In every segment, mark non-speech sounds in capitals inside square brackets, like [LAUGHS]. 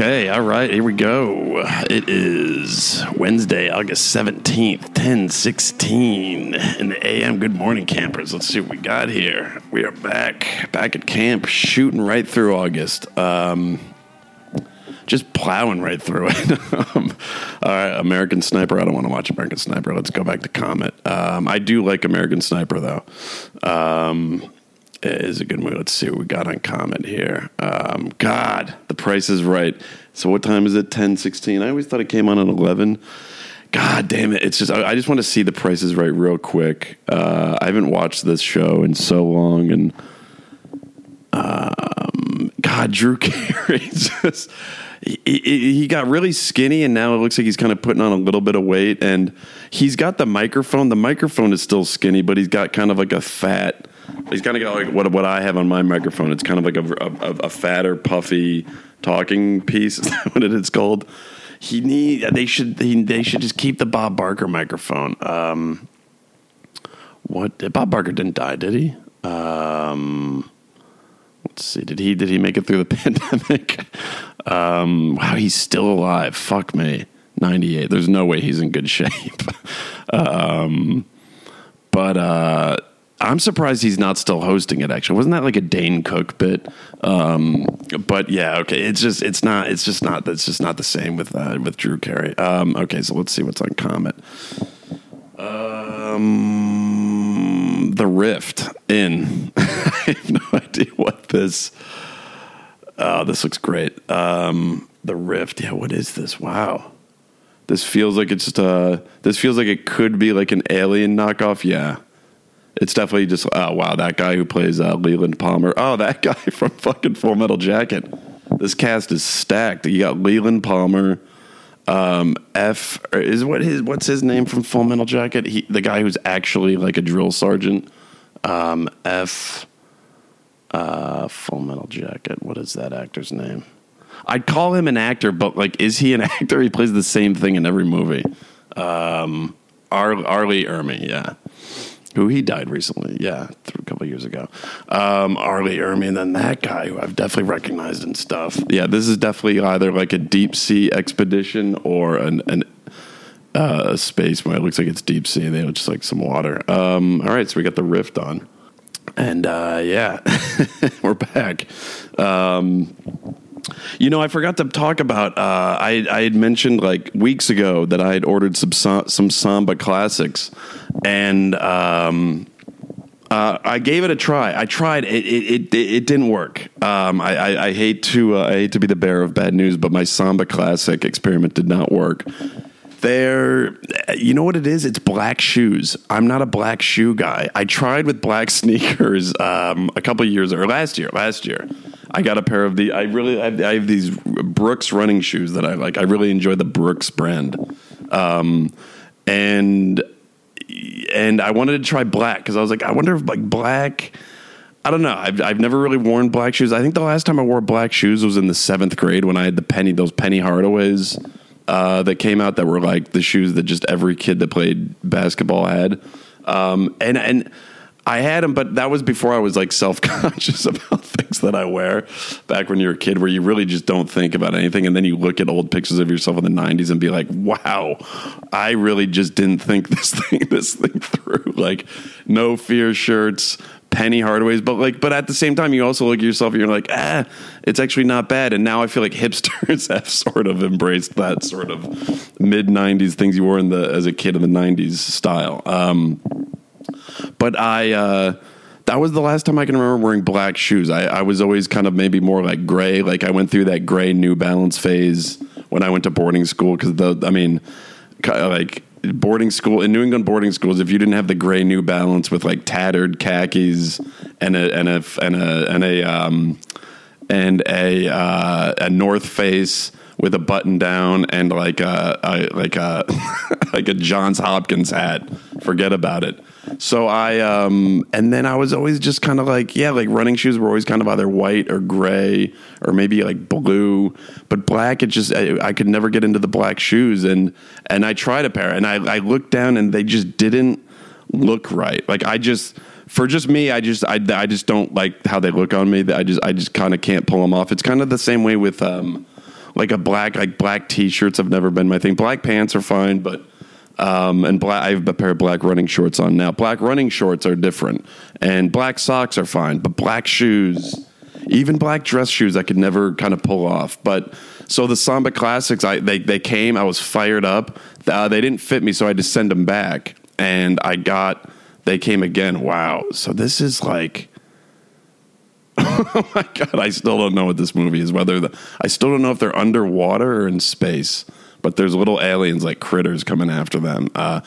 okay, all right, here we go. It is Wednesday, August 17th, 1016 in the AM. Good morning, campers. Let's see what we got here. We are back, back at camp, shooting right through August. Um, just plowing right through it. [LAUGHS] um, all right, American Sniper. I don't want to watch American Sniper. Let's go back to Comet. Um, I do like American Sniper though. Um, is a good movie. Let's see what we got on Comet here. Um, God, the price is right. So what time is it? Ten sixteen. I always thought it came on at eleven. God damn it! It's just I, I just want to see the prices right real quick. Uh, I haven't watched this show in so long, and um, God, Drew [LAUGHS] Carey just he, he got really skinny and now it looks like he's kind of putting on a little bit of weight and he's got the microphone the microphone is still skinny but he's got kind of like a fat he's kind of got like what, what i have on my microphone it's kind of like a, a, a fatter puffy talking piece [LAUGHS] is that what it is called he need they should he, they should just keep the bob barker microphone um what bob barker didn't die did he um let's see did he did he make it through the [LAUGHS] pandemic um, wow, he's still alive. Fuck me. 98. There's no way he's in good shape. [LAUGHS] um, but uh, I'm surprised he's not still hosting it. Actually, wasn't that like a Dane Cook bit? Um, but yeah, okay. It's just it's not it's just not it's just not the same with uh, with Drew Carey. Um, okay, so let's see what's on Comet. Um, the Rift in. [LAUGHS] I have no idea what this. Oh, this looks great. Um, the Rift. Yeah, what is this? Wow. This feels like it's just uh this feels like it could be like an alien knockoff. Yeah. It's definitely just oh wow, that guy who plays uh, Leland Palmer. Oh, that [LAUGHS] guy from fucking Full Metal Jacket. This cast is stacked. You got Leland Palmer, um, F is what his what's his name from Full Metal Jacket? He the guy who's actually like a drill sergeant. Um, F uh, Full Metal Jacket. What is that actor's name? I'd call him an actor, but like, is he an [LAUGHS] actor? He plays the same thing in every movie. Um, Ar- R. Lee Ermey, yeah. Who he died recently, yeah, a couple years ago. Um, R. Lee Ermey, and then that guy who I've definitely recognized and stuff. Yeah, this is definitely either like a deep sea expedition or an, an uh, space where it looks like it's deep sea and they just like some water. Um, all right, so we got the rift on. And uh, yeah, [LAUGHS] we're back. Um, you know, I forgot to talk about. Uh, I I had mentioned like weeks ago that I had ordered some some Samba classics, and um, uh, I gave it a try. I tried it. It it, it didn't work. Um, I, I, I hate to uh, I hate to be the bearer of bad news, but my Samba classic experiment did not work. They're, you know what it is? It's black shoes. I'm not a black shoe guy. I tried with black [LAUGHS] sneakers um, a couple years or last year. Last year, I got a pair of the. I really, I have, I have, these Brooks running shoes that I like. I really enjoy the Brooks brand, um, and and I wanted to try black because I was like, I wonder if like black. I don't know. I've I've never really worn black shoes. I think the last time I wore black shoes was in the seventh grade when I had the penny those penny Hardaways uh, that came out that were like the shoes that just every kid that played basketball had. Um, and and I had them, but that was before I was like self conscious [LAUGHS] about things that I wear. Back when you're a kid, where you really just don't think about anything, and then you look at old pictures of yourself in the '90s and be like, "Wow, I really just didn't think [LAUGHS] this thing this thing through." Like, no fear shirts, penny hardaways but like but at the same time you also look at yourself and you're like ah it's actually not bad and now i feel like hipsters [LAUGHS] have sort of embraced that sort of mid 90s things you wore in the as a kid in the 90s style um, but i uh, that was the last time I can remember wearing black shoes. I, I was always kind of maybe more like gray. Like I went through that gray New Balance phase when I went to boarding school because the I mean, like boarding school in New England boarding schools, if you didn't have the gray New Balance with like tattered khakis and a and a and a and a um, and a uh, a North Face with a button down and like a, a like a [LAUGHS] like a Johns Hopkins hat, forget about it. So I um and then I was always just kind of like yeah like running shoes were always kind of either white or gray or maybe like blue but black it just I, I could never get into the black shoes and and I tried a pair and I I looked down and they just didn't look right like I just for just me, I just I, I just don't like how they look on me. I just I just kind of can't pull them off. It's kind of the same way with um, like a black like black t-shirts have never been my thing. Black pants are fine, but um, and black I have a pair of black running shorts on now. Black running shorts are different, and black socks are fine, but black shoes, even black dress shoes, I could never kind of pull off. But so the Samba Classics, I they they came, I was fired up. Uh, they didn't fit me, so I had to send them back, and I got they came again. Wow. So this is like [LAUGHS] Oh my god, I still don't know what this movie is. Whether the, I still don't know if they're underwater or in space, but there's little aliens like critters coming after them. Uh,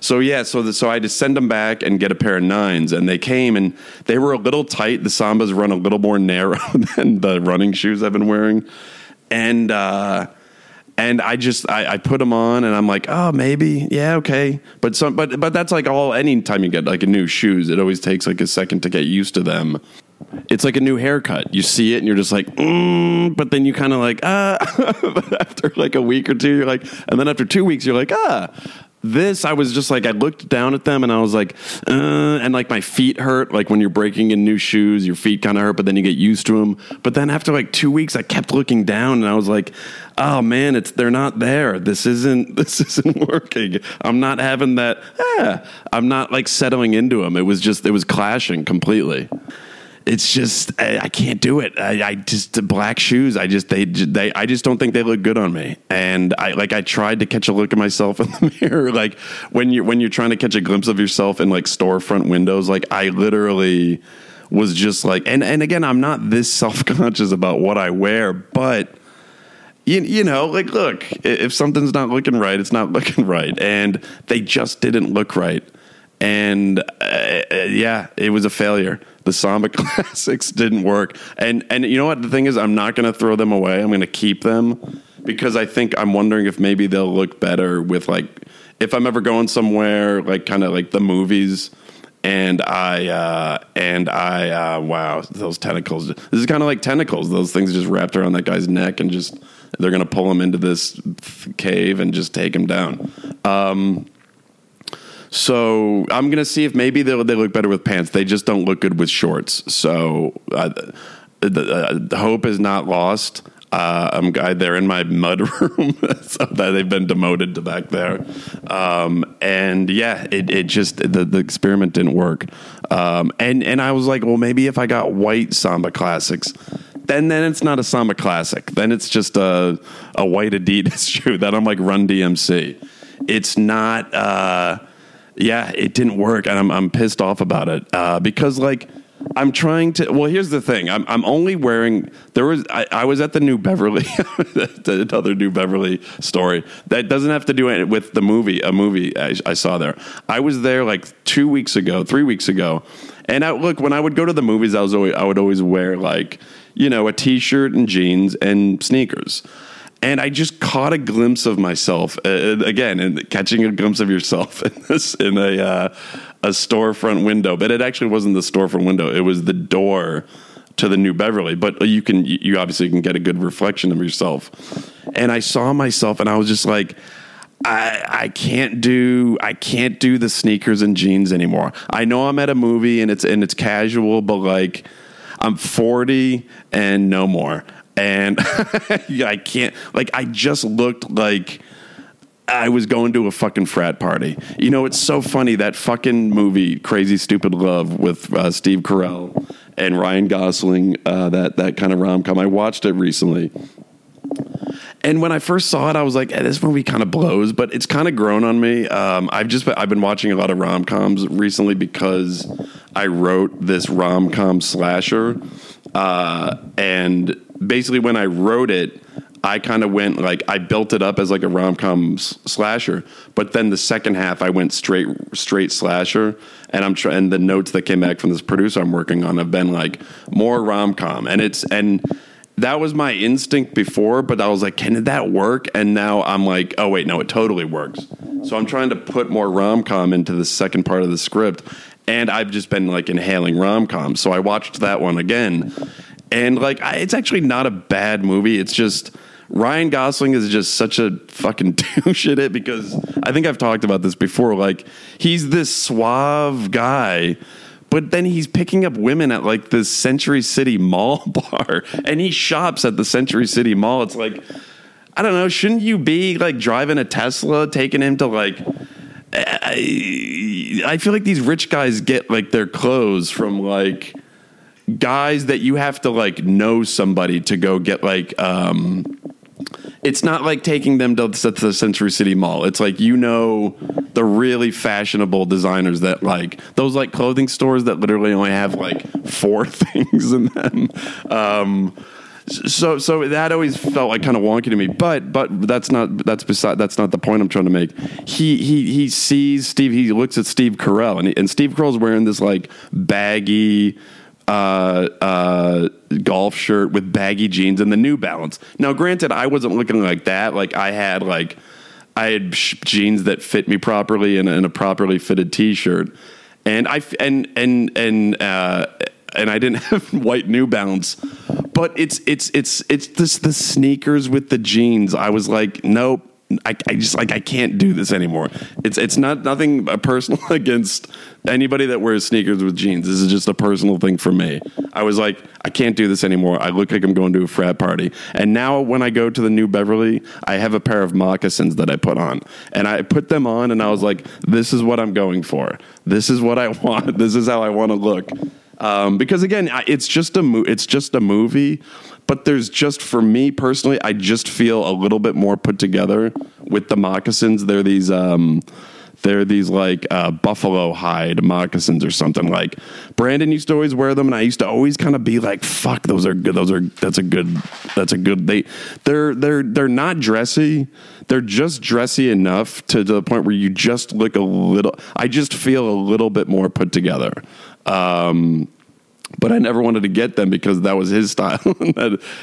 so yeah, so the, so I had to send them back and get a pair of nines, and they came and they were a little tight. The Sambas run a little more narrow [LAUGHS] than the running shoes I've been wearing, and. Uh, and I just I, I, put them on and I'm like, oh, maybe, yeah, okay. But some, but but that's like all. Anytime you get like a new shoes, it always takes like a second to get used to them. It's like a new haircut. You see it and you're just like, mm, but then you kind of like ah. [LAUGHS] after like a week or two, you're like, and then after two weeks, you're like ah. This i was just like i looked down at them and i was like uh, and like my feet hurt like when you're breaking in new shoes your feet kind of hurt but then you get used to them but then after like two weeks i kept looking down and i was like oh man it's they're not there. This isn't [LAUGHS] this isn't working. I'm not having that eh, i'm not like settling into them it was just it was clashing completely it's just I, I can't do it. I, I, just the black shoes. I just they they I just don't think they look good on me. And I like I tried to catch a look at myself [LAUGHS] in the mirror. Like when you when you're trying to catch a glimpse of yourself in like storefront windows. Like I literally was just like and and again I'm not this [LAUGHS] self conscious about what I wear, but. You, you know, like, look, if something's not looking right, it's not [LAUGHS] looking right. And they just didn't look right. And uh, yeah, it was a failure the Samba [LAUGHS] classics didn't work. And and you know what? The thing is, I'm not going to throw them away. I'm going to keep them because I think I'm wondering if maybe they'll look better with like if I'm ever going somewhere like kind of like the movies. And I uh, and I uh, wow those tentacles. This is kind of like tentacles. Those things just wrapped around that guy's neck and just they're gonna pull him into this cave and just take him down. Um, so I'm going to see if maybe they they look better with pants. They just don't look good with shorts. So the, uh, hope is not lost. Uh, I'm they're in my mud [LAUGHS] room, so that they've been demoted to back there. Um, and yeah, it, it just the, the experiment didn't work. Um, and and I was like, well, maybe if I got white Samba classics, then then it's not a Samba classic. Then it's just a a white Adidas [LAUGHS] shoe. That I'm like Run DMC. It's not. Uh, yeah, it didn't work, and I'm I'm pissed off about it uh, because like. I'm trying to. Well, here's the thing. I'm I'm only wearing. There was. I, I was at the New Beverly, [LAUGHS] the other New Beverly story. That doesn't have to do it with the movie. A movie I, I saw there. I was there like two weeks ago, three weeks ago, and I, look when I would go to the movies, I was always I would always wear like you know a t-shirt and jeans and sneakers and I just caught a glimpse of myself uh, again, and catching a glimpse of yourself [LAUGHS] in this in a uh, a storefront window. But it actually wasn't the storefront window; it was the door to the New Beverly. But you can you obviously can get a good reflection of yourself. And I saw myself, and I was just like. I, I can't do I can't do the sneakers and jeans anymore. I know I'm at a movie and it's and it's casual, but like I'm 40 and no more and [LAUGHS] I can't like I just looked like I was going to a fucking frat party. You know, it's so funny that fucking movie Crazy Stupid Love with uh, Steve Carell and Ryan Gosling. Uh, that that kind of rom com. I watched it recently. And when I first saw it, I was like, hey, "This movie kind of blows," but it's kind of grown on me. Um, I've just been, I've been watching a lot of rom coms recently because I wrote this rom com slasher, uh, and basically when I wrote it, I kind of went like I built it up as like a rom com slasher, but then the second half I went straight straight slasher, and I'm trying. And the notes that came back from this producer I'm working on have been like more rom com, and it's and that was my instinct before, but I was like, can that work? And now I'm like, oh wait, no, it totally works. So I'm trying to put more rom com into the second part of the script, and I've just been like inhaling rom com. So I watched that one again and like I, it's actually not a bad movie. It's just Ryan Gosling is just such a fucking douche at it because I think I've talked about this before. Like he's this suave guy, but then he's picking up women at like the Century City Mall [LAUGHS] bar, and he shops at the Century City Mall. It's like, I don't know, shouldn't you be like driving a Tesla, taking him to like. I, I feel like these rich guys get like their clothes from like guys that you have to like know somebody to go get like um it's not like taking them to the Century City Mall. It's like you know the really fashionable designers that like those like clothing stores that literally only have like four [LAUGHS] things in them. Um, so so that always felt like kind of wonky to me. But but that's not that's beside that's not the point I'm trying to make. He he he sees Steve. He looks at Steve Carell and, and Steve Carell's wearing this like baggy uh, uh, golf shirt with baggy jeans and the New Balance. Now, granted, I wasn't looking like that. Like I had like I had jeans that fit me properly and, and a properly fitted T-shirt, and I and and and uh, and I didn't [LAUGHS] have white New Balance. But it's it's it's it's this the sneakers with the jeans. I was like, nope. I, I just like I can't do this anymore. It's it's not nothing [LAUGHS] personal against anybody that wears sneakers with jeans. This is just a personal thing for me. I was like, I can't do this anymore. I look like I'm going to a frat party. And now when I go to the New Beverly, I have a pair of moccasins that I put on. And I put them on and I was like, this is what I'm going for. This is what I [LAUGHS] want. This is how I want to look. Um, because again, it's just a mo- it's just a movie, but there's just for me personally, I just feel a little bit more put together with the moccasins. They're these um, they're these like uh, buffalo hide moccasins or something. Like Brandon used to always wear them, and I used to always kind of be like, "Fuck, those are good. Those are that's a good that's a good." They they're they're they're not dressy. They're just dressy enough to, to the point where you just look a little. I just feel a little bit more put together. Um, but I never wanted to get them because that was his [LAUGHS] style.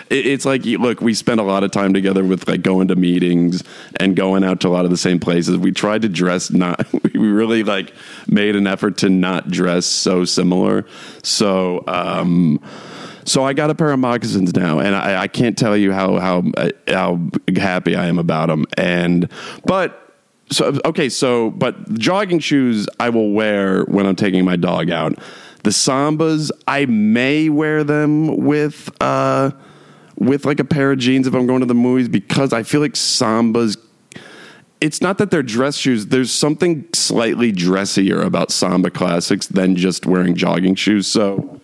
it's like, look, we spent a lot of time together with like going to meetings and going out to a lot of the same places. We tried to dress not, [LAUGHS] we really like made an effort to not dress so similar. So, um, so I got a pair of moccasins now, and I, I can't tell you how how how happy I am about them. And but so okay, so but jogging shoes I will wear when I'm taking my dog out. The Sambas, I may wear them with uh, with like a pair of jeans if I'm going to the movies because I feel like Sambas. It's not that they're dress shoes. There's something slightly dressier about Samba classics than just wearing jogging shoes. So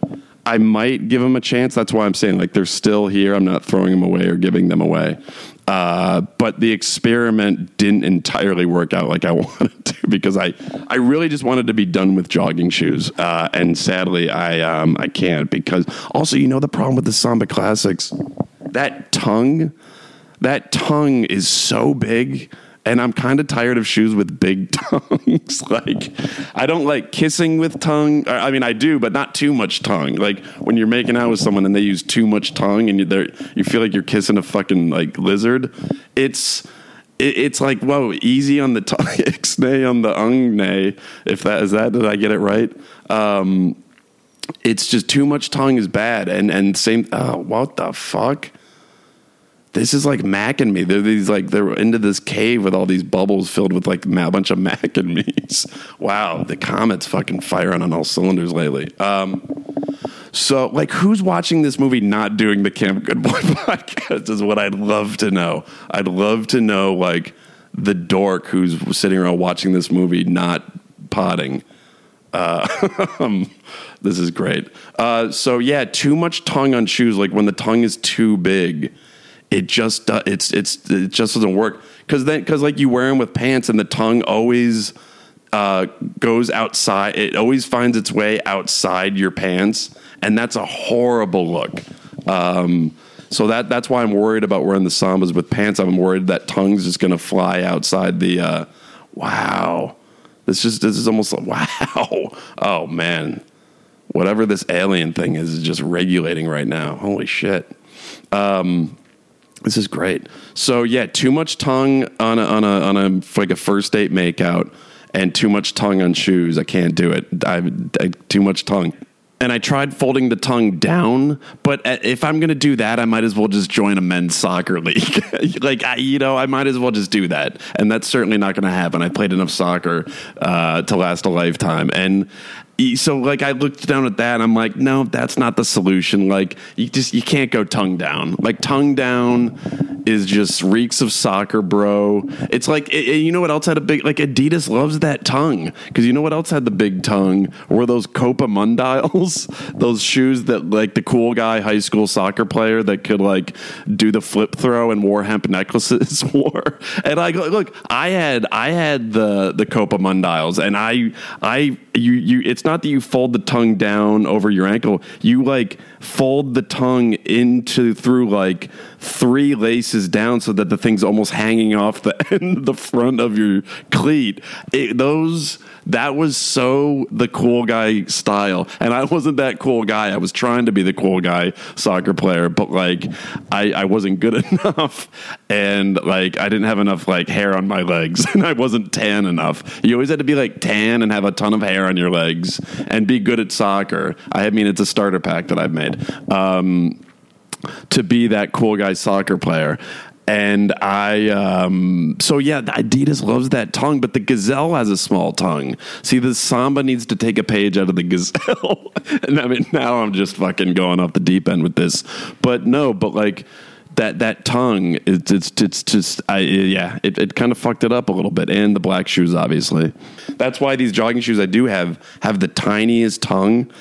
I might give them a chance. That's why I'm saying like they're still here. I'm not throwing them away or giving them away. Uh, but the experiment didn't entirely work out like I [LAUGHS] wanted to because I, I really just wanted to be done with jogging shoes, uh, and sadly I um, I can't because also you know the problem with the Samba Classics, that tongue, that tongue is so big and I'm kind of tired of shoes with big [LAUGHS] tongues. [LAUGHS] like, I don't like kissing with tongue. I mean, I do, but not too much tongue. Like when you're making out with someone and they use too much tongue, and you you feel like you're kissing a fucking like lizard. It's it's like whoa, easy on the [LAUGHS] tongue, ixnay on the ung ungnay. If that is that, did I get it right? Um, it's just too much tongue is bad, and and same. Oh, what the fuck? This is like Mac and me. They're these like they're into this cave with all these bubbles filled with like a bunch of [LAUGHS] Mac and me's. Wow, the comet's fucking firing on all cylinders lately. Um, so like, who's watching this movie not doing the Camp Good Boy [LAUGHS] podcast is what I'd love to know. I'd love to know like the dork who's sitting around watching this movie not potting. Uh, [LAUGHS] this is great. Uh, so yeah, too much tongue on shoes. Like when the tongue is too big it just uh, it's it's it just doesn't work. Because then because like you wear them with pants and the tongue always uh, goes outside it always finds its way outside your pants and that's a horrible look. Um, so that that's why I'm worried about wearing the sambas with pants. I'm worried that tongue's just gonna fly outside the uh, wow. This just this is almost like [LAUGHS] wow. Oh man. Whatever this alien thing is is just regulating right now. Holy shit. Um, this is great. So yeah, too much tongue on a, on a on a like a first date makeout, and too much tongue on shoes. I can't do it. I, I too much tongue. And I tried folding the tongue down, but if I'm going to do that, I might as well just join a men's soccer [LAUGHS] league. like, I, you know, I might as well just do that. And that's certainly not going to happen. I played enough soccer uh, to last a lifetime. And so like I looked down at that and I'm like, no, that's not the solution. Like you just you can't go tongue down. Like tongue down is just reeks of soccer, bro. It's like it, it- you know what else had a big like Adidas loves that tongue because you know what else had the big tongue were those Copa Mundials, [LAUGHS] those shoes that like the cool guy high school soccer player that could like do the flip throw and wore hemp necklaces [LAUGHS] wore. And I look, I had I had the the Copa Mundials and I I you you it's not that you fold the tongue down over your ankle. You like fold the tongue into through like three laces down so that the thing's almost hanging off the [LAUGHS] end the front of your cleat. It, those that was so the cool guy style. And I wasn't that cool guy. I was trying to be the cool guy soccer player, but like I, I wasn't good [LAUGHS] enough and like I didn't have enough like hair on my legs [LAUGHS] and I wasn't tan enough. You always had to be like tan and have a ton of hair on your legs and be good at soccer. I mean it's a starter pack that I've made. Um to be that cool guy soccer player. And I, um, so yeah, Adidas loves that tongue, but the gazelle has a small tongue. See, the samba needs to take a page out of the gazelle. [LAUGHS] and I mean, now I'm just fucking going off the deep end with this. But no, but like, that that tongue it's it's it's just I yeah it, it kind of fucked it up a little bit and the black shoes obviously. That's why these jogging shoes I do have have the tiniest tongue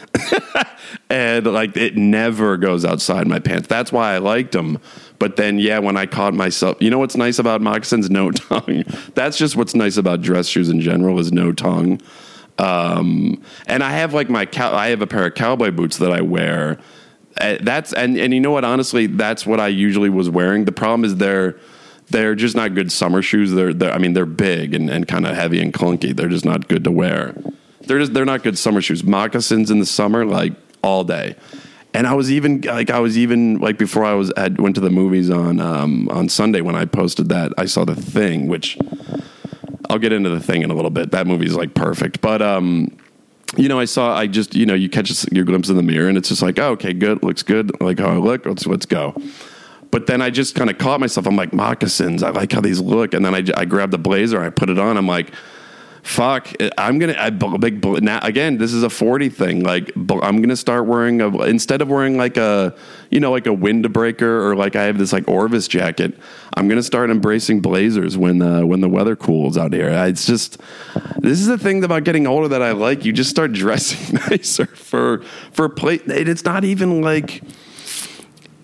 [LAUGHS] and like it never goes outside my pants. That's why I liked them but then yeah when I caught myself you know what's nice about moccasins? No [LAUGHS] tongue. That's just what's nice about dress shoes in general is no tongue. Um, and I have like my cow- I have a pair of cowboy boots that I wear that's and and you know what? Honestly that's what I usually was wearing. The problem is they're they're just not good summer shoes. They're, they're I mean they're big and, and kind of heavy and clunky. They're just not good to wear. They're just they're not good summer shoes. Moccasins in the summer like all day. And I was even like I was even like before I was I went to the movies on um, on Sunday when I posted that I saw the thing which I'll get into the thing in a little bit. That movie's like perfect. But um you know, I saw, I just, you know, you catch your glimpse in the mirror and it's just like, oh, okay, good, looks good. I like how I look. Let's, let's go. But then I just kind of caught myself. I'm like, moccasins, I like how these look. And then I, I grabbed the blazer, I put it on. I'm like, fuck, I'm to, I, big, now again, this is a 40 thing. Like, I'm to start wearing a, instead of wearing like a, you know, like a windbreaker or like I have this like Orvis jacket, I'm to start embracing blazers when, uh, when the weather cools out here. It's just, this is the thing about getting older that I like. You just start [LAUGHS] dressing nicer for, for play. It's not even like,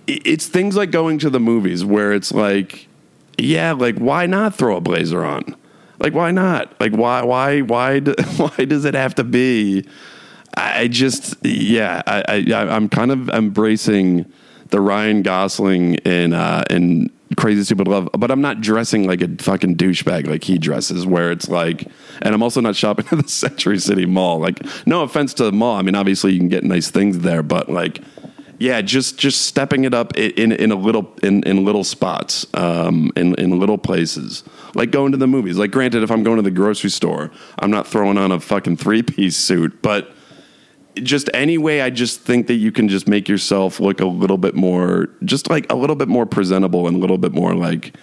it's things like going to the movies where it's like, yeah, like why not throw a blazer on? Like why not? Like why why why do, [LAUGHS] why does it have to be? I just yeah, I, I I'm kind of embracing the Ryan Gosling in uh, in Crazy Stupid Love, but I'm not dressing like a fucking douchebag like he dresses. Where it's like, and I'm also not shopping [LAUGHS] at the Century City Mall. Like, no offense to the mall. I mean, obviously you can get nice things there, but like, yeah, just just stepping it up in in a little in in little spots, um, in in little places, like going to the movies. Like, granted, if I'm going to the grocery store, I'm not throwing on a fucking three piece suit, but just any way I just think that you can just make yourself look a little bit more just like a little bit more presentable and a little bit more like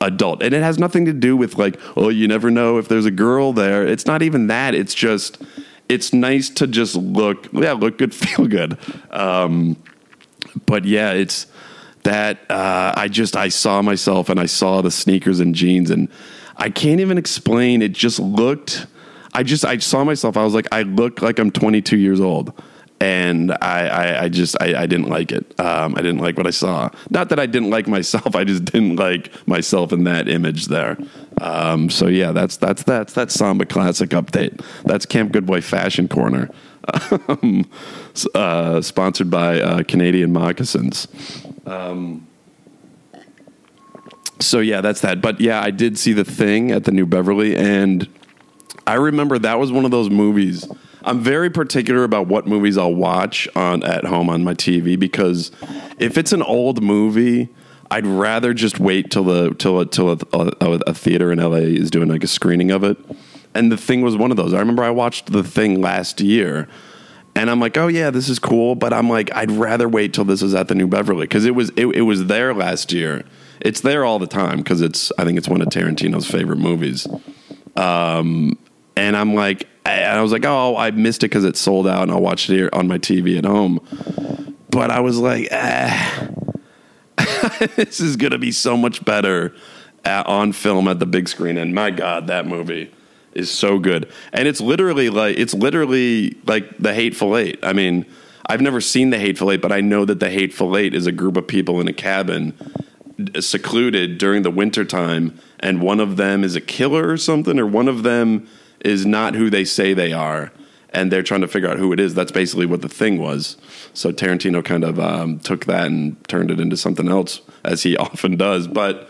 adult. And it has nothing to do with like, oh, you never know if there's a girl there. It's not even that. It's just it's nice to just look yeah, look good, [LAUGHS] feel good. Um but yeah, it's that uh I just I saw myself and I saw the sneakers and jeans and I can't even explain it just looked I just I saw myself. I was like, I look like I'm 22 years old, and I I, I just I, I, didn't like it. Um, I didn't like what I saw. Not that I didn't like myself. I just didn't like myself in that image there. Um, so yeah, that's that's that's that Samba Classic update. That's Camp Goodboy Fashion Corner, um, uh, sponsored by uh, Canadian Moccasins. Um, so yeah, that's that. But yeah, I did see the thing at the New Beverly and. I remember that was one of those movies. I'm very particular about what movies I'll watch on at home on my TV because if it's an old movie, I'd rather just wait till the till a, till a, a, a theater in LA is doing like a screening of it. And the thing was one of those. I remember I watched the thing last year, and I'm like, oh yeah, this is cool. But I'm like, I'd rather wait till this is at the New Beverly because it was it, it was there last year. It's there all the time because it's I think it's one of Tarantino's favorite movies. Um, and I'm like, and I was like, oh, I missed it because it sold out, and I'll watch it here on my TV at home. But I was like, eh, [LAUGHS] this is gonna be so much better at, on film at the big screen. And my God, that movie is so good. And it's literally like it's literally like the Hateful Eight. I mean, I've never seen the Hateful Eight, but I know that the Hateful Eight is a group of people in a cabin secluded during the wintertime and one of them is a killer or something or one of them is not who they say they are and they're trying to figure out who it is that's basically what the thing was so tarantino kind of um, took that and turned it into something else as he [LAUGHS] often does but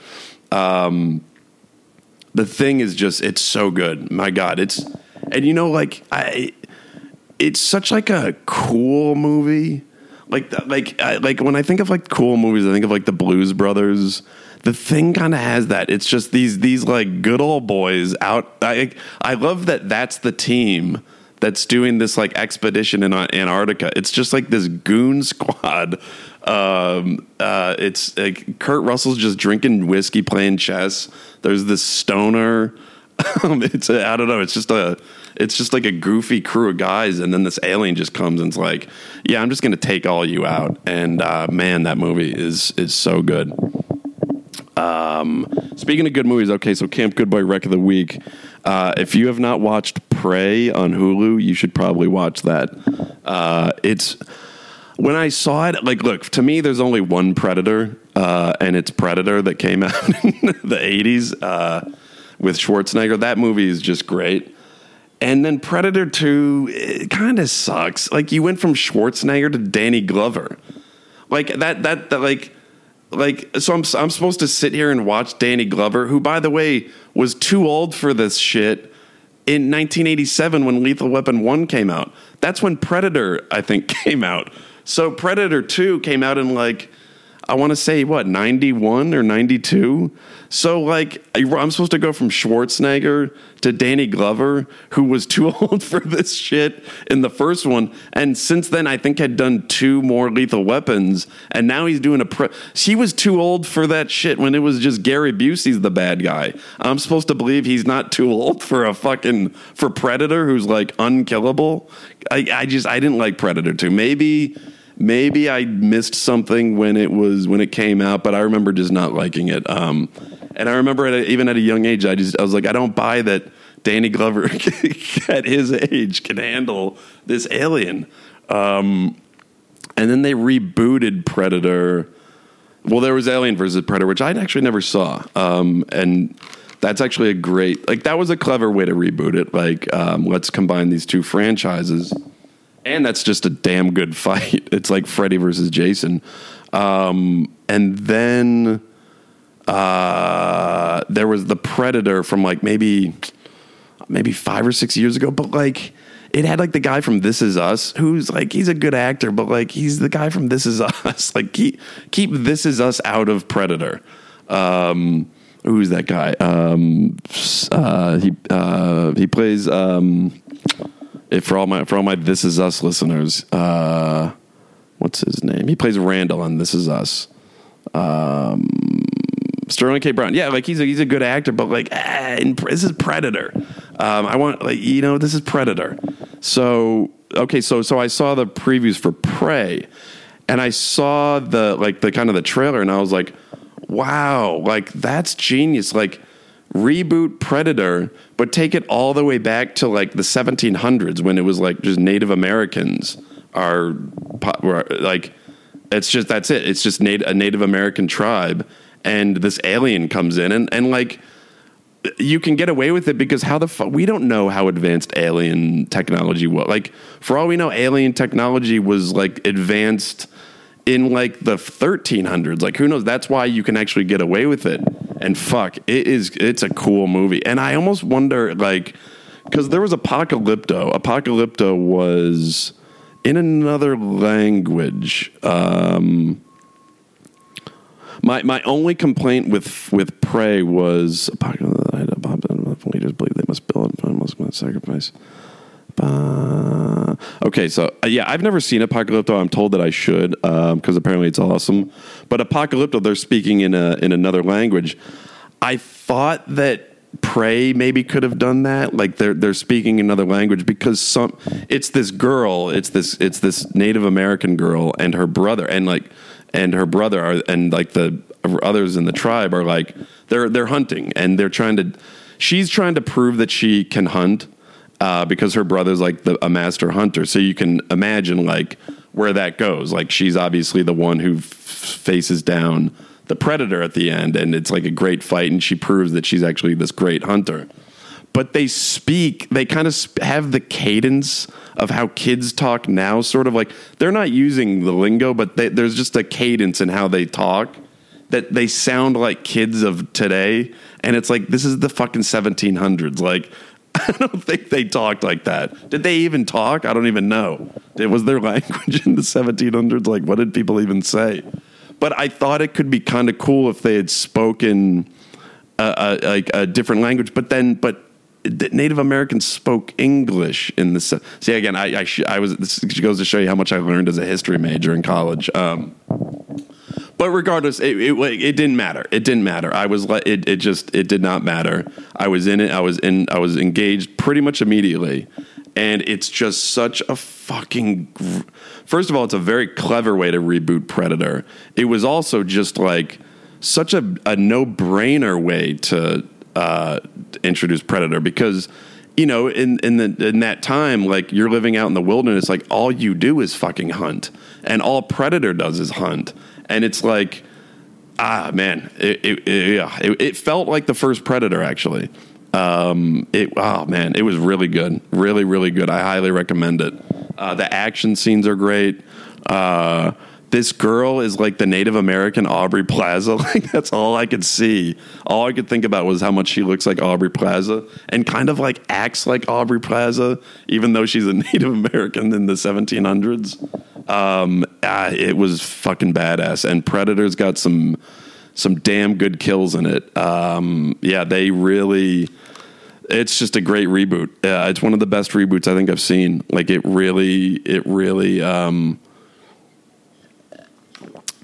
um, the thing is just it's so good. My god it's and you know like i it's such like a cool movie. Like like I, like when i think of like cool movies i think of like the blues brothers. The thing kind of has that. It's just these these like good old boys out i i love that that's the team that's doing this like expedition in antarctica it's just like this goon squad [LAUGHS] um, uh, it's like Kurt Russell's just drinking whiskey, playing chess. There's this stoner. [LAUGHS] it's a, I don't know. It's just a it's just like a goofy crew of guys, and then this alien just comes and it's like, yeah, I'm just gonna take all you out. And uh, man, that movie is is so good. Um, speaking of good movies, okay, so Camp Goodboy Rec of the Week. Uh, if you have not watched Prey on Hulu, you should probably watch that. Uh, it's when I saw it, like, look, to me, there's only one Predator, uh, and it's Predator that came [LAUGHS] out in the 80s uh, with Schwarzenegger. That movie is just great. And then Predator 2, it kind of sucks. Like, you went from Schwarzenegger to Danny Glover. Like, that, that, that like, like, so I'm, I'm supposed to sit here and watch Danny Glover, who, by the way, was too old for this shit in 1987 when Lethal Weapon 1 came out. That's when Predator, I think, [LAUGHS] came out. So Predator 2 came out in like I want to say what 91 or 92. So like I'm supposed to go from Schwarzenegger to Danny Glover, who was too [LAUGHS] old for this shit in the first one, and since then I think had done two more Lethal Weapons, and now he's doing a. Pre- he was too old for that shit when it was just Gary Busey's the bad guy. I'm supposed to believe he's not too old for a fucking for Predator, who's like unkillable. I, I just I didn't like Predator 2. Maybe maybe I missed something when it was when it came out, but I remember just not liking it. Um, and I remember at a, even at a young age, I just I was like, I don't buy that Danny Glover [LAUGHS] at his age can handle this alien. Um, and then they rebooted Predator. Well, there was Alien versus Predator, which I actually never saw, um, and that's actually a great like that was a clever way to reboot it. Like, um, let's combine these two franchises and that's just a damn good fight. [LAUGHS] It's like Freddy versus Jason. Um, and then uh, there was the Predator from like maybe maybe five or six years ago, but like it had like the guy from This Is Us, who's like he's a good actor, but like he's the guy from This Is [LAUGHS] Us. like keep keep This Is Us out of Predator. Um, who's that guy? Um, uh, he uh, he plays. Um, if for all my for all my This Is Us listeners, uh, what's his name? He plays Randall on This Is Us. Um, Sterling K. Brown. Yeah, like he's a, he's a good actor, but like eh, this is Predator. Um, I want like you know this is Predator. So okay, so so I saw the previews for Prey, and I saw the like the kind of the trailer, and I was like, wow, like that's genius. Like reboot Predator, but take it all the way back to like the 1700s when it was like just Native Americans are like it's just that's it. It's just a Native American tribe, and this alien comes in, and and like you can get away with it because how the fuck we don't know how advanced alien technology was. Like for all we know, alien technology was like advanced in like the 1300s. Like who knows? That's why you can actually get away with it and fuck, it is. It's a cool movie, and I almost wonder like because there was Apocalypto. Apocalypto was in another language. Um, my my only complaint with with Prey was Apocalypto. Leaders believe they must build and must sacrifice. Okay, so uh, yeah, I've never seen Apocalypto. I'm told that I should because um, apparently it's awesome. But Apocalypto, they're speaking in a in another language. I thought that Prey maybe could have done that. Like they're they're speaking another language because some it's this girl, it's this it's this Native American girl and her brother and like and her brother are and like the others in the tribe are like they're they're hunting and they're trying to she's trying to prove that she can hunt uh, because her brother's like the, a master hunter. So you can imagine like where that goes. Like she's obviously the one who f- faces down the predator at the end, and it's like a great fight, and she proves that she's actually this great hunter. But they speak, they kind of sp- have the cadence of how kids talk now, sort of like they're not using the lingo, but they, there's just a cadence in how they talk that they sound like kids of today. And it's like, this is the fucking 1700s. Like, [LAUGHS] I don't think they talked like that. Did they even talk? I don't even know. It was their [LAUGHS] language in the 1700s. Like, what did people even say? But I thought it could be kind of cool if they had spoken a, a, like a different language. But then, but Native Americans spoke English in the. See again, I I, sh- I was. This goes to show you how much I learned as a history major in college. Um, but regardless, it, it, it didn't matter. It didn't matter. I was like, it, it just it did not matter. I was in it. I was in. I was engaged pretty much immediately, and it's just such a fucking. First of all, it's a very clever way to reboot Predator. It was also just like such a, a no brainer way to uh, introduce Predator because you know, in in the in that time, like you're living out in the wilderness, like all you do is fucking hunt, and all Predator does is hunt, and it's like, ah, man, it, it, it yeah, it, it, felt like the first Predator actually. Um, it oh man, it was really good, really really good. I highly recommend it. Uh, the action scenes are great. Uh, this girl is like the Native American Aubrey Plaza. [LAUGHS] Like that's all I could see. All I could think about was how much she looks like Aubrey Plaza and kind of like acts like Aubrey Plaza, even though she's a [LAUGHS] Native American in the 1700s. Um, ah, it was fucking badass. And Predator's got some some damn good kills in it. Um, yeah, they really. It's just a great reboot. Uh, it's one of the best reboots I think I've seen. Like it really, it really. Um,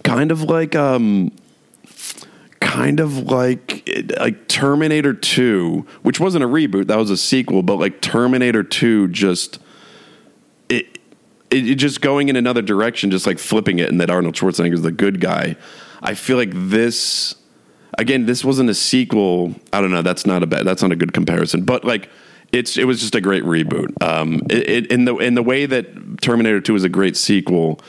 kind of like um kind of like like Terminator 2, which wasn't a reboot, that was a sequel, but like Terminator 2 just it it, just going in another direction, just like flipping it, and that Arnold Schwarzenegger is the good guy. I feel like this, again, this wasn't a sequel. I don't know. That's not a bad. That's not a good comparison. But like, it's it was just a great reboot. Um, it, it, in the in the way that Terminator Two is a great sequel.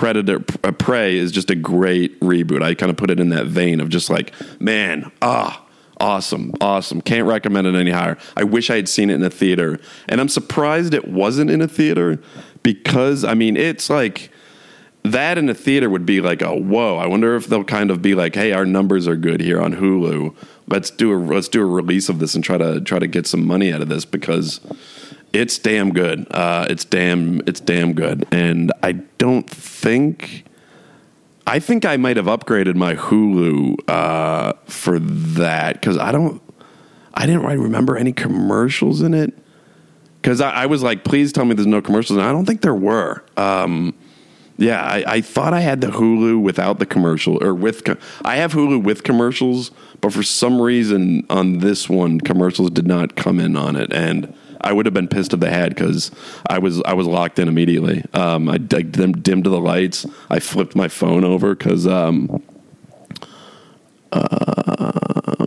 Predator Prey is just a great reboot. I kind of put it in that vein of just like, man, ah, awesome, awesome. Can't recommend it any higher. I wish I had seen it in a theater, and I'm surprised it wasn't in a theater because I mean, it's like that in a theater would be like a whoa. I wonder if they'll kind of be like, hey, our numbers are good here on Hulu. Let's do a let's do a release of this and try to try to get some money out of this because it's damn good. Uh, it's damn it's damn good, and I don't think. I think I might have upgraded my Hulu uh, for that because I don't. I didn't really remember any commercials in it because I, I, was like, please tell me there's no commercials, and I don't think there were. Um, yeah, I, I, thought I had the Hulu without the commercial, or with. I have Hulu with commercials, but for some reason on this one, commercials did not come in on it, and I would have been pissed if they had because I was I was locked in immediately. Um, I, I dimmed the lights. I flipped my phone over because um, uh,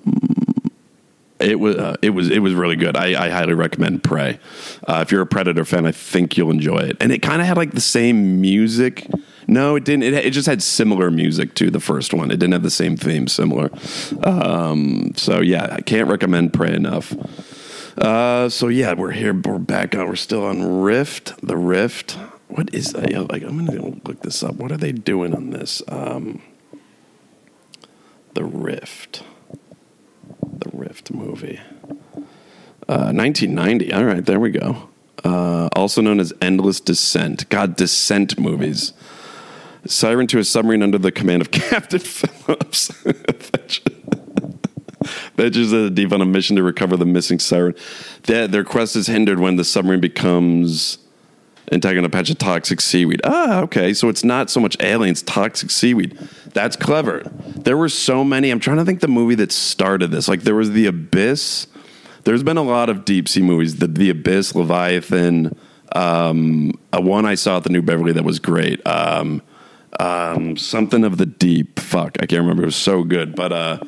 it was uh, it was it was really good. I, I highly recommend Prey. Uh, if you're a Predator fan, I think you'll enjoy it. And it kind of had like the same music. No, it didn't. It, it, just had similar music to the first one. It didn't have the same theme, similar. Um, so yeah, I can't recommend Prey enough. Uh, so yeah, we're here. We're back on. We're still on Rift. The Rift. What is that? Like, I'm gonna look this up. What are they doing on this? Um, the Rift. The Rift movie. Uh, 1990. All right, there we go. Uh, also known as Endless Descent. God, Descent movies. Siren to a submarine under the command of [LAUGHS] Captain Phillips. [LAUGHS] Ventures a deep on a mission to recover the missing siren. Their, their quest is hindered when the submarine becomes entangled in a patch of toxic seaweed. Ah, okay. So it's not so much aliens, toxic seaweed. That's clever. There were so many. I'm trying to think the movie that started this. Like there was The Abyss, there's been a lot of deep sea movies. The The Abyss, Leviathan. Um, a one I saw at the New Beverly that was great. Um, um, something of the deep. Fuck, I can't remember. It was so good, but uh,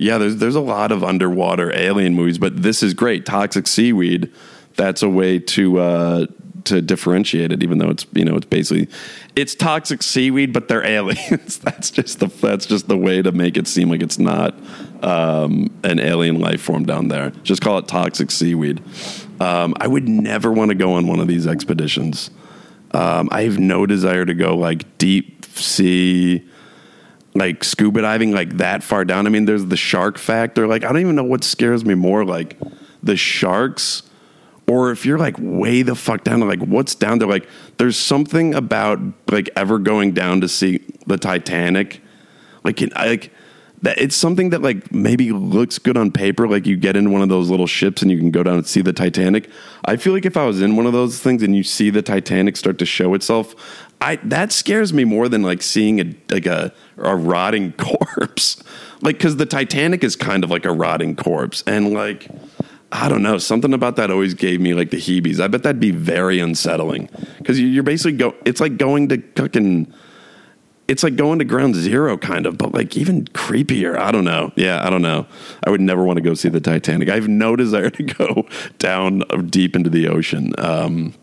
yeah, there's there's a lot of underwater alien movies, but this is great. Toxic seaweed. That's a way to uh, to differentiate it, even though it's you know it's basically it's toxic seaweed, but they're [LAUGHS] aliens. that's just the that's just the way to make it seem like it's not um, an alien life form down there. Just call it toxic seaweed. Um, I would never want to go on one of these expeditions. Um, I have no desire to go like deep sea, like scuba diving, like that far down. I mean, there's the shark factor. Like, I don't even know what scares me more, like the sharks, or if you're like way the fuck down like what's down there. Like, there's something about like ever going down to see the Titanic. Like, I, like that it's something that like maybe looks good on paper like you get in one of those little ships and you can go down and see the titanic i feel like if i was in one of those things and you see the titanic start to show itself i that scares me more than like seeing a like a, a rotting [LAUGHS] corpse like because the titanic is kind of like a rotting corpse and like I don't know. Something about that always gave me like the heebies. I bet that'd be very unsettling because you're basically go. It's like going to fucking it's like going to ground zero kind of, but like even creepier. I don't know. Yeah, I don't know. I would never want to go see the Titanic. I have no [LAUGHS] desire to go down deep into the ocean. Um,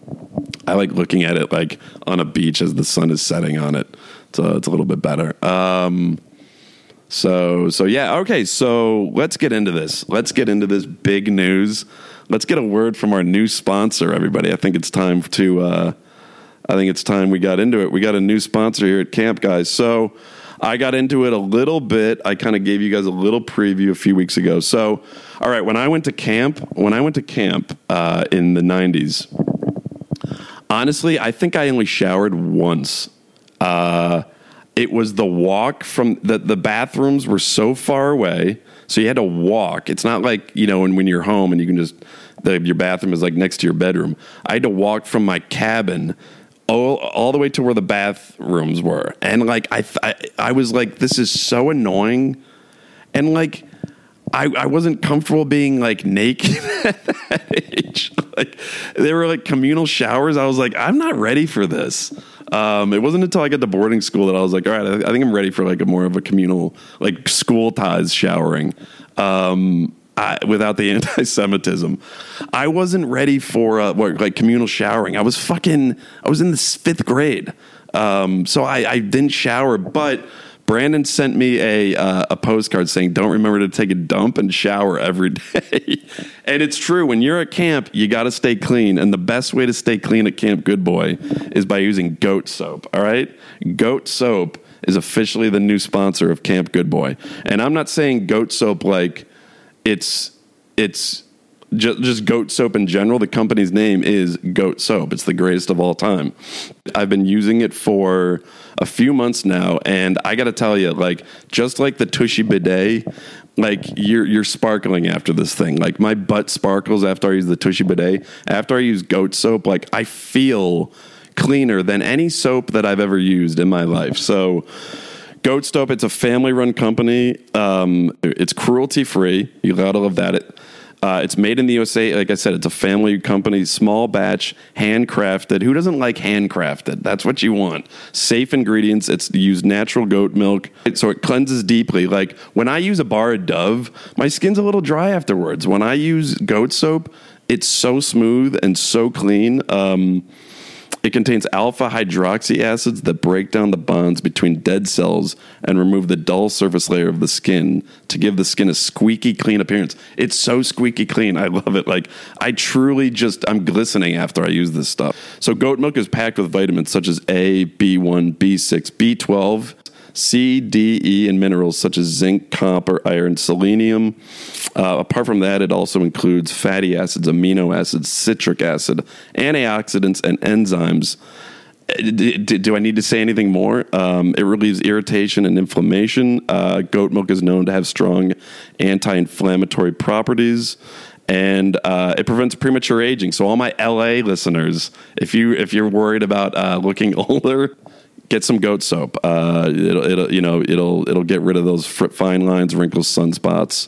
I like looking at it like on a beach as the sun is setting on it. So it's a little bit better. Um, so so yeah, okay. So let's get into this. Let's get into this big news. Let's get a word from our new sponsor, everybody. I think it's time to. Uh, I think it's time we got into it. We got a new sponsor here at Camp, guys. So I got into it a little bit. I kind of gave you guys a little preview a few weeks ago. So, all right, when I went to camp, when I went to camp uh, in the '90s, honestly, I think I only showered once. Uh, it was the walk from the the bathrooms were so far away, so you had to walk. It's not like you know when when you're home and you can just the, your bathroom is like next to your bedroom. I had to walk from my cabin all, all the way to where the bathrooms were. And like, I, I, I was like, this is so annoying. And like, I, I wasn't comfortable being like naked [LAUGHS] at that age. Like, they were like communal showers. I was like, I'm not ready for this. Um, it wasn't until I got to boarding school that I was like, all right, I, I think I'm ready for like a more of a communal, like school ties showering. Um, I, without the [LAUGHS] anti-Semitism, I wasn't ready for uh, what, like communal showering. I was fucking. I was in the fifth grade, um, so I, I, didn't shower. But Brandon sent me a uh, a postcard saying, "Don't remember to take a dump and shower every [LAUGHS] day." and it's true. When you're at camp, you got to stay clean, and the best way to stay clean at Camp Good Boy is by using goat soap. All right, goat soap is officially the new sponsor of Camp Good Boy, and I'm not saying goat soap like it's it's just, just goat soap in general. The company's name is Goat Soap. It's the greatest of all time. I've been using it for a few months now, and I got to tell you, like just like the Tushy bidet, like you're you're sparkling after this thing. Like my butt sparkles after I use the Tushy bidet. After I use Goat Soap, like I feel cleaner than any soap that I've ever used in my life. So Goat Soap, it's a family run company. Um, it's cruelty free. You gotta love that. It, uh, it's made in the USA. Like I said, it's a family company, small batch, handcrafted. Who doesn't like handcrafted? That's what you want. Safe ingredients. It's used natural goat milk, so it cleanses deeply. Like when I use a bar of Dove, my skin's a little dry afterwards. When I use goat soap, it's so smooth and so clean. Um, it contains alpha hydroxy acids that break down the bonds between dead cells and remove the dull surface layer of the skin to give the skin a squeaky clean appearance. It's so squeaky clean. I love it. Like I truly just I'm glistening after I use this stuff. So goat milk is packed with vitamins such as A, B1, B6, B12, C, D, E, and minerals such as zinc, copper, iron, selenium. Uh, apart from that, it also includes fatty acids, amino acids, citric acid, antioxidants, and enzymes. Do, do I need to say anything more? Um, it relieves irritation and inflammation. Uh, goat milk is known to have strong anti inflammatory properties and uh, it prevents premature aging. So, all my LA listeners, if you if you're worried about uh, looking [LAUGHS] older, get some goat soap. Uh, it'll, it'll, you know, it'll, it'll get rid of those fine lines, wrinkles, sunspots.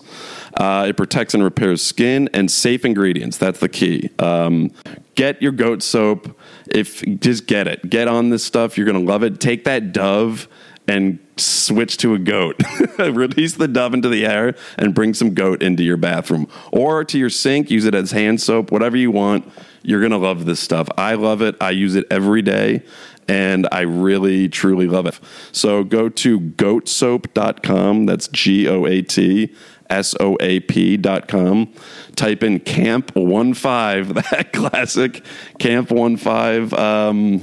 Uh, it protects and repairs skin and safe ingredients. That's the key. Um, get your goat soap. If just get it, get on this stuff. You're gonna love it. Take that Dove and switch to a goat. [LAUGHS] Release the Dove into the air and bring some goat into your bathroom or to your sink. Use it as hand soap, whatever you want. You're gonna love this stuff. I love it. I use it every day and I really, truly love it. So go to goatsoap.com. That's G O A T S O A P.com. Type in Camp 15, [LAUGHS] that classic Camp 15, um,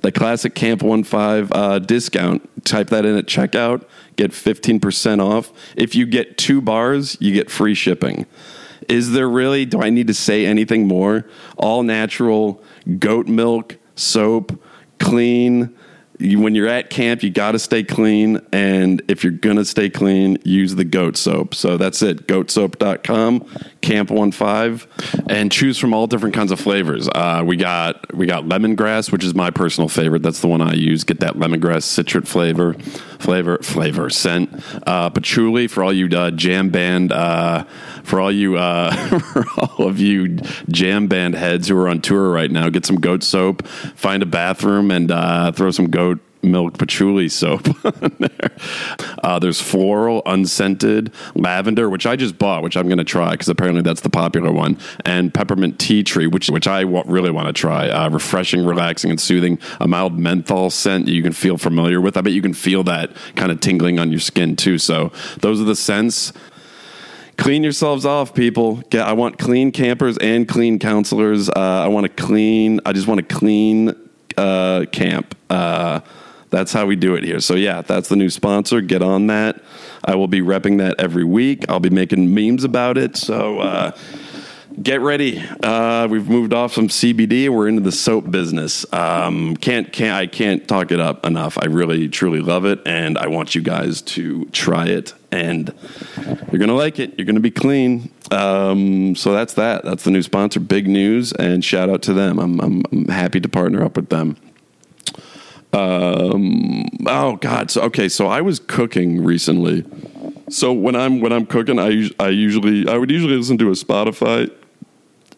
the classic Camp 15 uh, discount. Type that in at checkout, get 15% off. If you get two bars, you get free shipping. Is there really, do I need to say anything more? All natural goat milk, soap, clean. You, when you're at camp, you got to stay clean. And if you're going to stay clean, use the goat soap. So that's it. Goatsoap.com, Camp One Five, and choose from all different kinds of flavors. Uh, we got we got lemongrass, which is my personal favorite. That's the one I use. Get that lemongrass citrus flavor, flavor, flavor, scent. Uh, patchouli for all you uh, jam band, uh, for all you, uh, [LAUGHS] for all of you jam band heads who are on tour right now. Get some goat soap, find a bathroom, and uh, throw some goat milk patchouli soap [LAUGHS] there. Uh, there's floral, unscented, lavender, which I just bought, which I'm going to try because apparently that's the popular one, and peppermint tea tree, which which I w- really want to try. Uh, refreshing, relaxing, and soothing. A mild menthol scent you can feel familiar with. I bet you can feel that kind of tingling on your skin too. So those are the scents clean yourselves off people Get, i want clean campers and clean counselors uh, i want to clean i just want to clean uh, camp uh, that's how we do it here so yeah that's the new sponsor get on that i will be repping that every week i'll be making memes about it so uh, get ready uh, we've moved off some cbd we're into the soap business um, can't can't i can't talk it up enough i really truly love it and i want you guys to try it and you're gonna like it. You're gonna be clean. Um, so that's that. That's the new sponsor. Big news, and shout out to them. I'm, I'm, I'm happy to partner up with them. Um, oh God. So okay. So I was cooking recently. So when I'm when I'm cooking, I I usually I would usually listen to a Spotify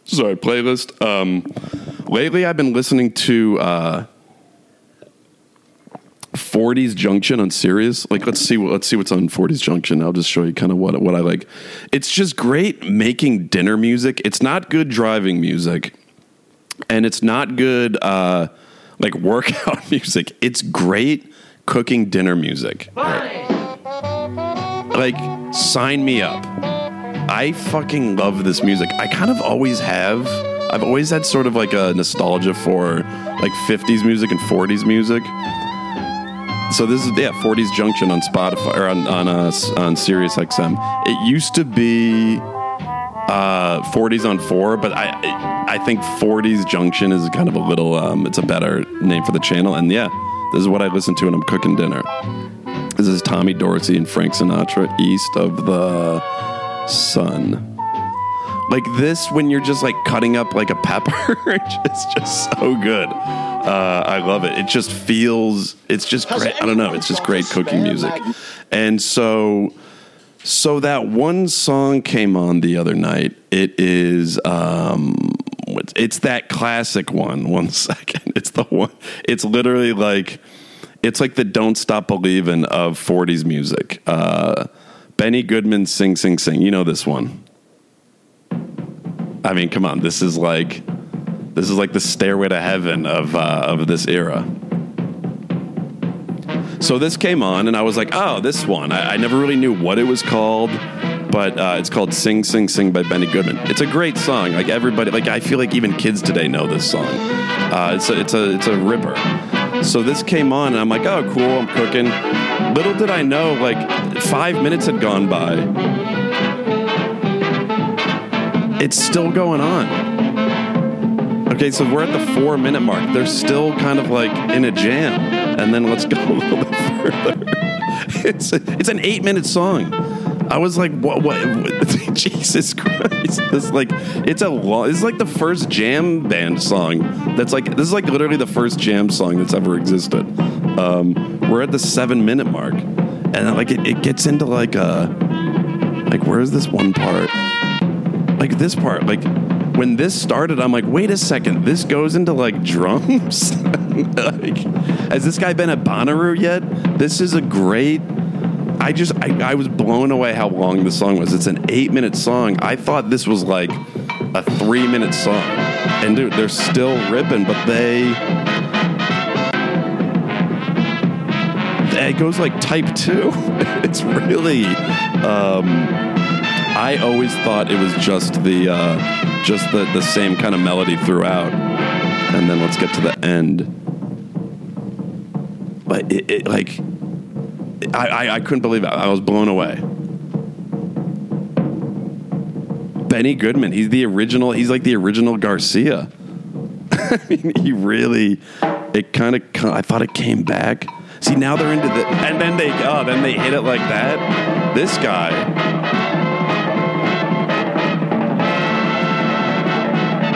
sorry playlist. Um, lately, I've been listening to. Uh, 40s Junction on Sirius. Like, let's see what let's see what's on 40s Junction. I'll just show you kind of what what I like. It's just great making dinner music. It's not good driving music, and it's not good uh, like workout [LAUGHS] music. It's great cooking dinner music. Like, sign me up. I fucking love this music. I kind of always have. I've always had sort of like a nostalgia for like 50s music and 40s music. So this is yeah, 40s Junction on Spotify or on on uh, on Sirius XM. It used to be uh, 40s on four, but I I think 40s Junction is kind of a little um, it's a better name for the channel. And yeah, this is what I listen to when I'm cooking dinner. This is Tommy Dorsey and Frank Sinatra, East of the Sun. Like this, when you're just like cutting up like a pepper, [LAUGHS] it's just so good. Uh, I love it. It just feels. It's just great. I don't know. It's just great cooking music. And so, so that one song came on the other night. It is. Um, it's that classic one. [LAUGHS] One second. It's the one. It's literally like. It's like the "Don't Stop Believing" of '40s music. Uh, Benny Goodman, "Sing, Sing, Sing." You know this one. I mean, come on. This is like this is like the stairway to heaven of uh, of this era. So this came on, and I was like, "Oh, this one." I, I never really knew what it was called, but uh, it's called "Sing, Sing, Sing" by Benny Goodman. It's a great song. Like everybody, like I feel like even kids today know this song. Uh, it's a, it's a it's a ripper. So this came on, and I'm like, "Oh, cool." I'm cooking. Little did I know, like five minutes had gone by. It's still going on. Okay, so we're at the four minute mark. They're still kind of like in a jam. And then let's go [LAUGHS] a little bit further. It's, a, it's an eight minute song. I was like, what, what, what? [LAUGHS] Jesus Christ. This like, it's a long, is like the first jam band song that's like, this is like literally the first jam song that's ever existed. Um, we're at the seven minute mark. And like, it, it gets into like a, Like, where's this one part? Like this part, like when this started, I'm like, wait a second, this goes into like drums. [LAUGHS] [LAUGHS] like, has this guy been at Bonnaroo yet? This is a great. I just I, I was blown away how long the song was. It's an eight minute song. I thought this was like a three minute song, and dude, they're still ripping, but they it goes like type two. [LAUGHS] it's really. Um, I always thought it was just the uh, just the the same kind of melody throughout, and then let's get to the end. But it, it like, I, I I couldn't believe it. I was blown away. Benny Goodman, he's the original. He's like the original Garcia. I [LAUGHS] mean, he really. It kind of. I thought it came back. See, now they're into the, and then they, oh, then they hit it like that. This guy,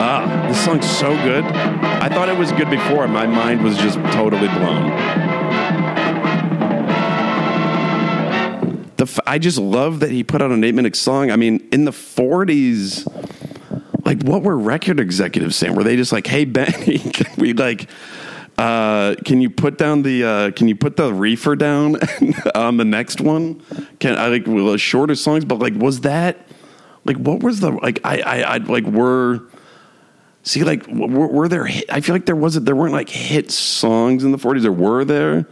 Ah, this song's so good. I thought it was good before. My mind was just totally blown. The f- I just love that he put out an eight minute song. I mean, in the 40s, like what were record executives saying? Were they just like, hey, Benny, [LAUGHS] can we like, uh, can you put down the uh, can you put the reefer down [LAUGHS] on the next one? Can I like well, shorter songs, but like was that like what was the like I I, I like were See, like, were, were there? Hit, I feel like there wasn't. There weren't like hit songs in the '40s. There were there,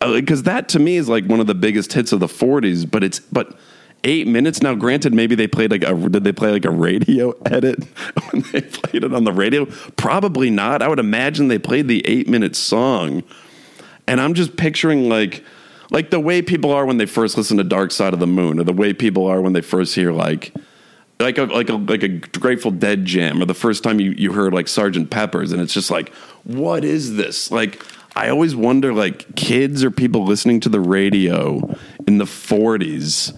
because uh, that to me is like one of the biggest hits of the '40s. But it's but eight minutes now. Granted, maybe they played like a did they play like a radio [LAUGHS] edit when they played it on the radio? Probably not. I would imagine they played the eight minute song, and I'm just picturing like like the way people are when they first listen to Dark Side of the Moon, or the way people are when they first hear like like a like a like a Grateful Dead jam, or the first time you you heard like Sergeant Pepper's, and it's just like, what is this? Like, I always wonder, like, kids or people listening to the radio in the '40s,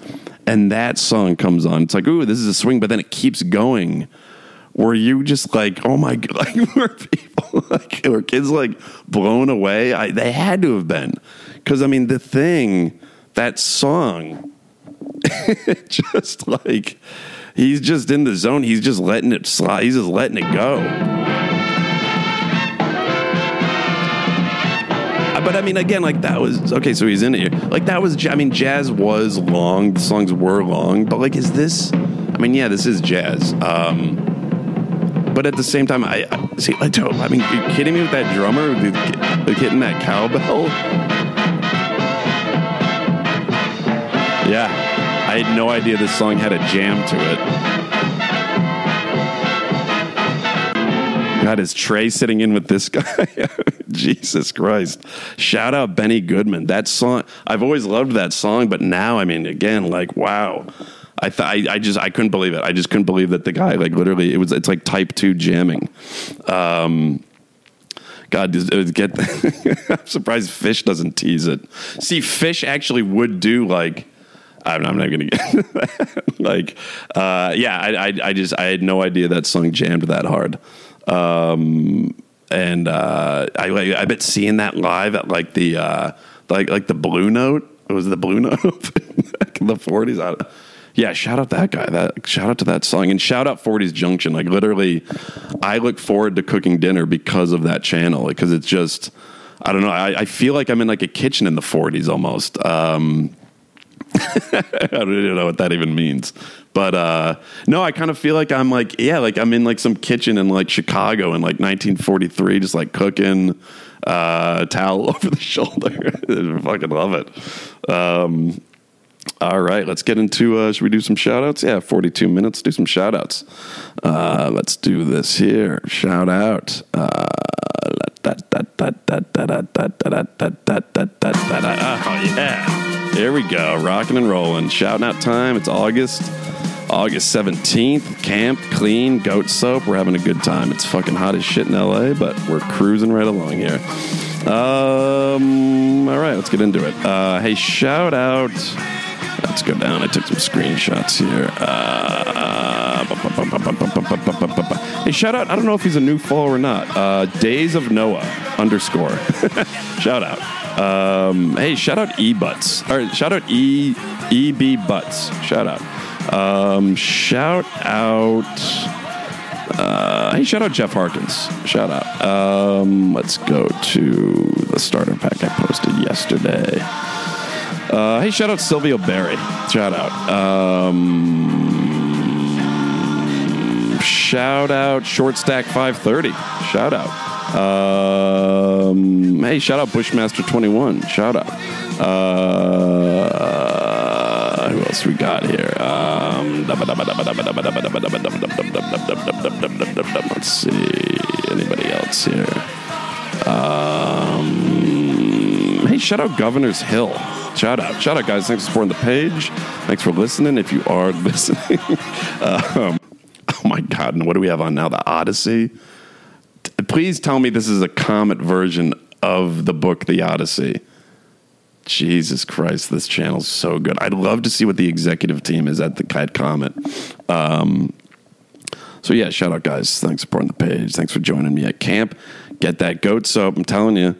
and that song comes on. It's like, ooh, this is a swing, but then it keeps going. Were you just like, oh my god, [LAUGHS] like, were people like, were kids like blown away? I, they had to have been, because I mean, the thing, that song, [LAUGHS] just like he's just in the zone. He's just letting it slide. He's just letting it go. Uh, but I mean, again, like that was okay. So he's in it. Here. Like that was. I mean, jazz was long. The songs were long. But like, is this? I mean, yeah, this is jazz. Um, but at the same time, I, I see. I don't. I mean, you kidding me with that drummer, like hitting that cowbell? [LAUGHS] I had no idea this song had a jam to it. God, is Trey sitting in with this [LAUGHS] guy? Jesus Christ. Shout out Benny Goodman. That song, I've always loved that song, but now, I mean, again, like, wow. I, th- I, I just I couldn't believe it. I just couldn't believe that the guy like literally it was it's like type two jamming. Um, God, get [LAUGHS] I'm surprised Phish doesn't tease it. See, Phish actually would do like I'm, I'm not going to get [LAUGHS] like, uh, yeah, I, I, I, just, I had no idea that song jammed that hard. Um, and, uh, I, I bet seeing that live at like the, uh, like, like the blue note, it was the blue [LAUGHS] note in the forties. Yeah, shout out that guy. That shout out to that song and shout out 40s Junction. Like literally, I look forward to cooking dinner because of that channel because it's just I don't know. I, I, feel like I'm in like a kitchen in the 40s almost. Um, I don't even know what that even means. But uh, no, I kind of feel like I'm like, yeah, like I'm in like some kitchen in like Chicago in like 1943, just like cooking, uh, towel over the shoulder. I fucking love it. Um, all right, let's get into. Uh, should we do some shout outs? Yeah, 42 minutes. Do some shout outs. Uh, let's do this here. Shout out. Uh, oh, yeah. There we go, rocking and rolling. Shouting out time. It's August, August 17th. Camp, clean, goat soap. We're having a good time. It's fucking hot as shit in LA, but we're cruising right along here. Um, all right, let's get into it. Uh, hey, shout out. Let's go down. I took some screenshots here. Uh, hey, shout out. I don't know if he's a new follower or not. Uh, Days of Noah underscore. [LAUGHS] shout out. Um, hey, shout out E Butts. Or shout out E E B Butts. Shout out. Um, shout out. Uh, hey, shout out Jeff Harkins. Shout out. Um, let's go to the starter pack I posted yesterday. Uh, hey, shout out Silvio Berry. Shout out. Um, shout out Short Stack 530. Shout out. Um, hey, shout out Bushmaster 21. Shout out. Uh, who else we got here? Um, let's see. Anybody else here? Um, hey, shout out Governor's Hill. Shout out. Shout out, guys. Thanks for supporting the page. Thanks for listening. If you are listening. um, oh, my God. And what do we have on now? The Odyssey? Please tell me this is a comet version of the book, The Odyssey. Jesus Christ, this channel's so good. I'd love to see what the executive team is at the Cat Comet. Um, so yeah, shout out guys. Thanks for supporting the page. Thanks for joining me at camp. Get that goat soap. I'm telling you.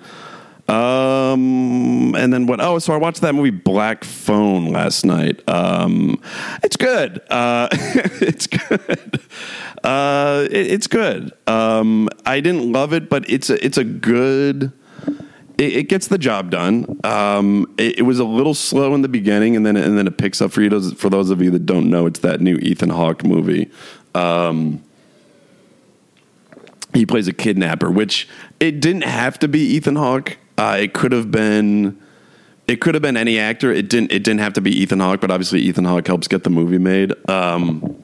Um, and then what? Oh, so I watched that movie Black Phone last night. Um, it's good. Uh, [LAUGHS] it's good. Uh, it, it's good. Um, I didn't love it, but it's a it's a good. It, it gets the job done. Um, it, it was a little slow in the beginning, and then and then it picks up for you. Those, for those of you that don't know, it's that new Ethan Hawke movie. Um, he plays a kidnapper, which it didn't have to be Ethan Hawke. Uh, it could have been. It could have been any actor. It didn't. It didn't have to be Ethan Hawke, but obviously Ethan Hawke helps get the movie made. Um,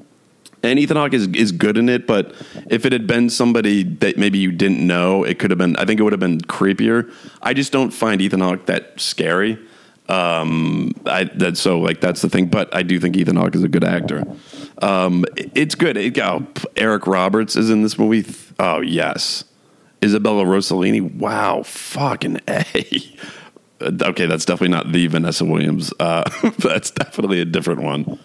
and Ethan Hawke is is good in it, but if it had been somebody that maybe you didn't know, it could have been. I think it would have been creepier. I just don't find Ethan Hawke that scary. Um, I that so like that's the thing. But I do think Ethan Hawke is a good actor. Um, it- it's good. It, oh, Eric Roberts is in this movie. Oh yes, Isabella Rossellini. Wow, fucking a. [LAUGHS] Okay, that's definitely not the Vanessa Williams. Uh, [LAUGHS] that's definitely a different one.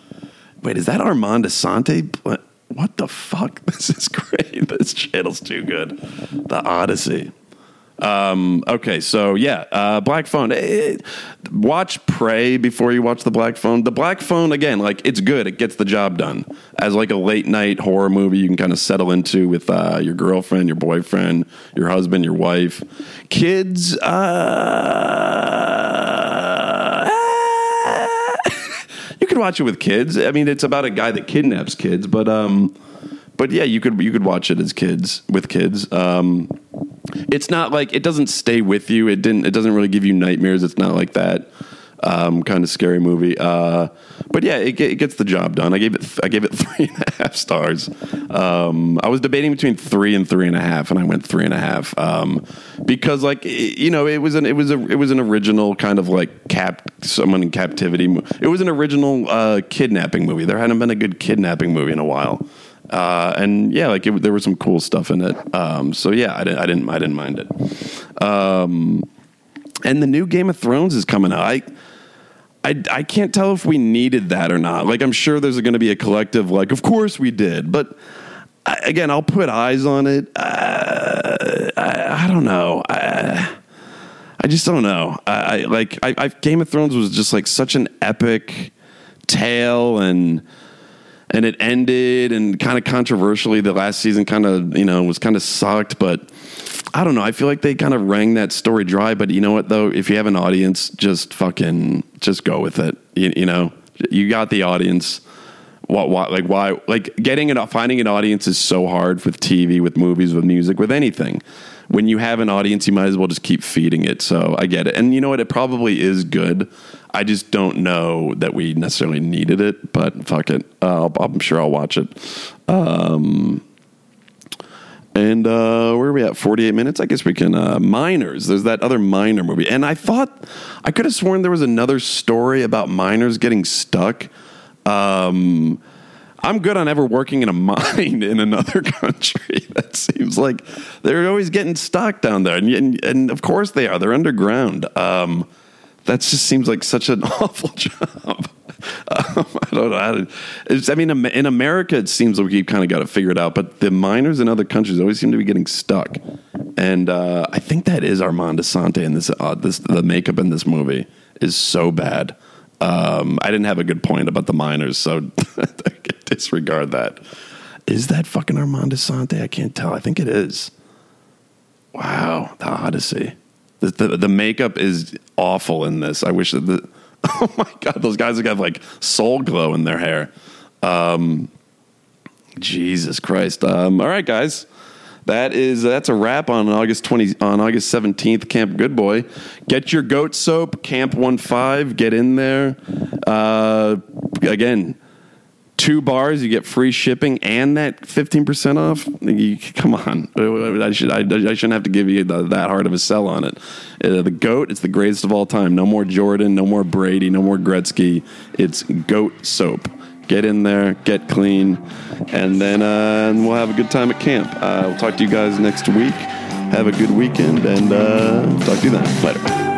Wait, is that Armand Assante? What, what the fuck? [LAUGHS] This is great. This channel's too good. The Odyssey. Um, okay, so yeah, uh, Black Phone. Eh, watch Prey before you watch the Black Phone. The Black Phone again, like it's good. It gets the job done as like a late night horror movie. You can kind of settle into with uh, your girlfriend, your boyfriend, your husband, your wife, kids. Uh, [LAUGHS] you could watch it with kids. I mean, it's about a guy that kidnaps kids, but um, but yeah, you could you could watch it as kids with kids. Um, it's not like it doesn't stay with you. It didn't. It doesn't really give you nightmares. It's not like that um, kind of scary movie. Uh, but yeah, it, it gets the job done. I gave it. I gave it [LAUGHS] three and a half stars. Um, I was debating between three and three and a half, and I went three and a half um, because, like, it, you know, it was an it was a it was an original kind of like cap someone in captivity. It was an original uh, kidnapping movie. There hadn't been a good kidnapping movie in a while. Uh, and yeah, like it, there was some cool stuff in it. Um, so yeah, I didn't, I didn't, I didn't mind it. Um, and the new Game of Thrones is coming out. I, I, I can't tell if we needed that or not. Like, I'm sure there's going to be a collective, like, of course we did. But I, again, I'll put eyes on it. Uh, I, I don't know. I, I just don't know. I, like I Game of Thrones was just like such an epic tale and and it ended and kind of controversially the last season kind of you know was kind of sucked but i don't know i feel like they kind of rang that story dry but you know what though? If you have an audience just fucking just go with it you, you know? You got the audience. What, what like why like getting it finding an audience is so hard with tv with movies with music with anything when you have an audience you might as well just keep feeding it so i get it and you know what it probably is good i just don't know that we necessarily needed it but fuck it uh, i'm sure i'll watch it um and uh, where are we at? 48 minutes? I guess we can. Uh, miners. There's that other miner movie. And I thought, I could have sworn there was another story about miners getting stuck. Um, I'm good on ever working in a [LAUGHS] mine in another [LAUGHS] country. [LAUGHS] That seems like they're always getting stuck down there. And, and, and of course they are. They're underground. Um, that just seems like such an awful job. Um, I don't know. It's, I mean, in America, it seems like we kind of got to figure it out, but the miners in other countries always seem to be getting stuck. And uh, I think that is Armand Assante in this. Uh, this the makeup in this movie is so bad. Um, I didn't have a good point about the miners, so disregard that. Is that fucking Armand Assante? I can't tell. I think it is. Wow, the Odyssey. The, the, the makeup is awful in this. I wish that the [LAUGHS] oh my god, those guys have got like soul glow in their hair. Um, Jesus Christ. Um, all right, guys. That is that's a wrap on August twenty on August seventeenth. Camp Good Boy, get your goat soap. Camp One Five, get in there. Uh, again, two bars, you get free shipping and that fifteen percent off. You, come on, I should I, I, shouldn't have to give you the, that hard of a sell on it. Uh, the goat, it's the greatest of all time. No more Jordan, no more Brady, no more Gretzky. It's goat soap get in there, get clean, and then uh, we'll have a good time at camp. Uh, we'll talk to you guys next week. Have a good weekend, and uh, talk to you then. Later.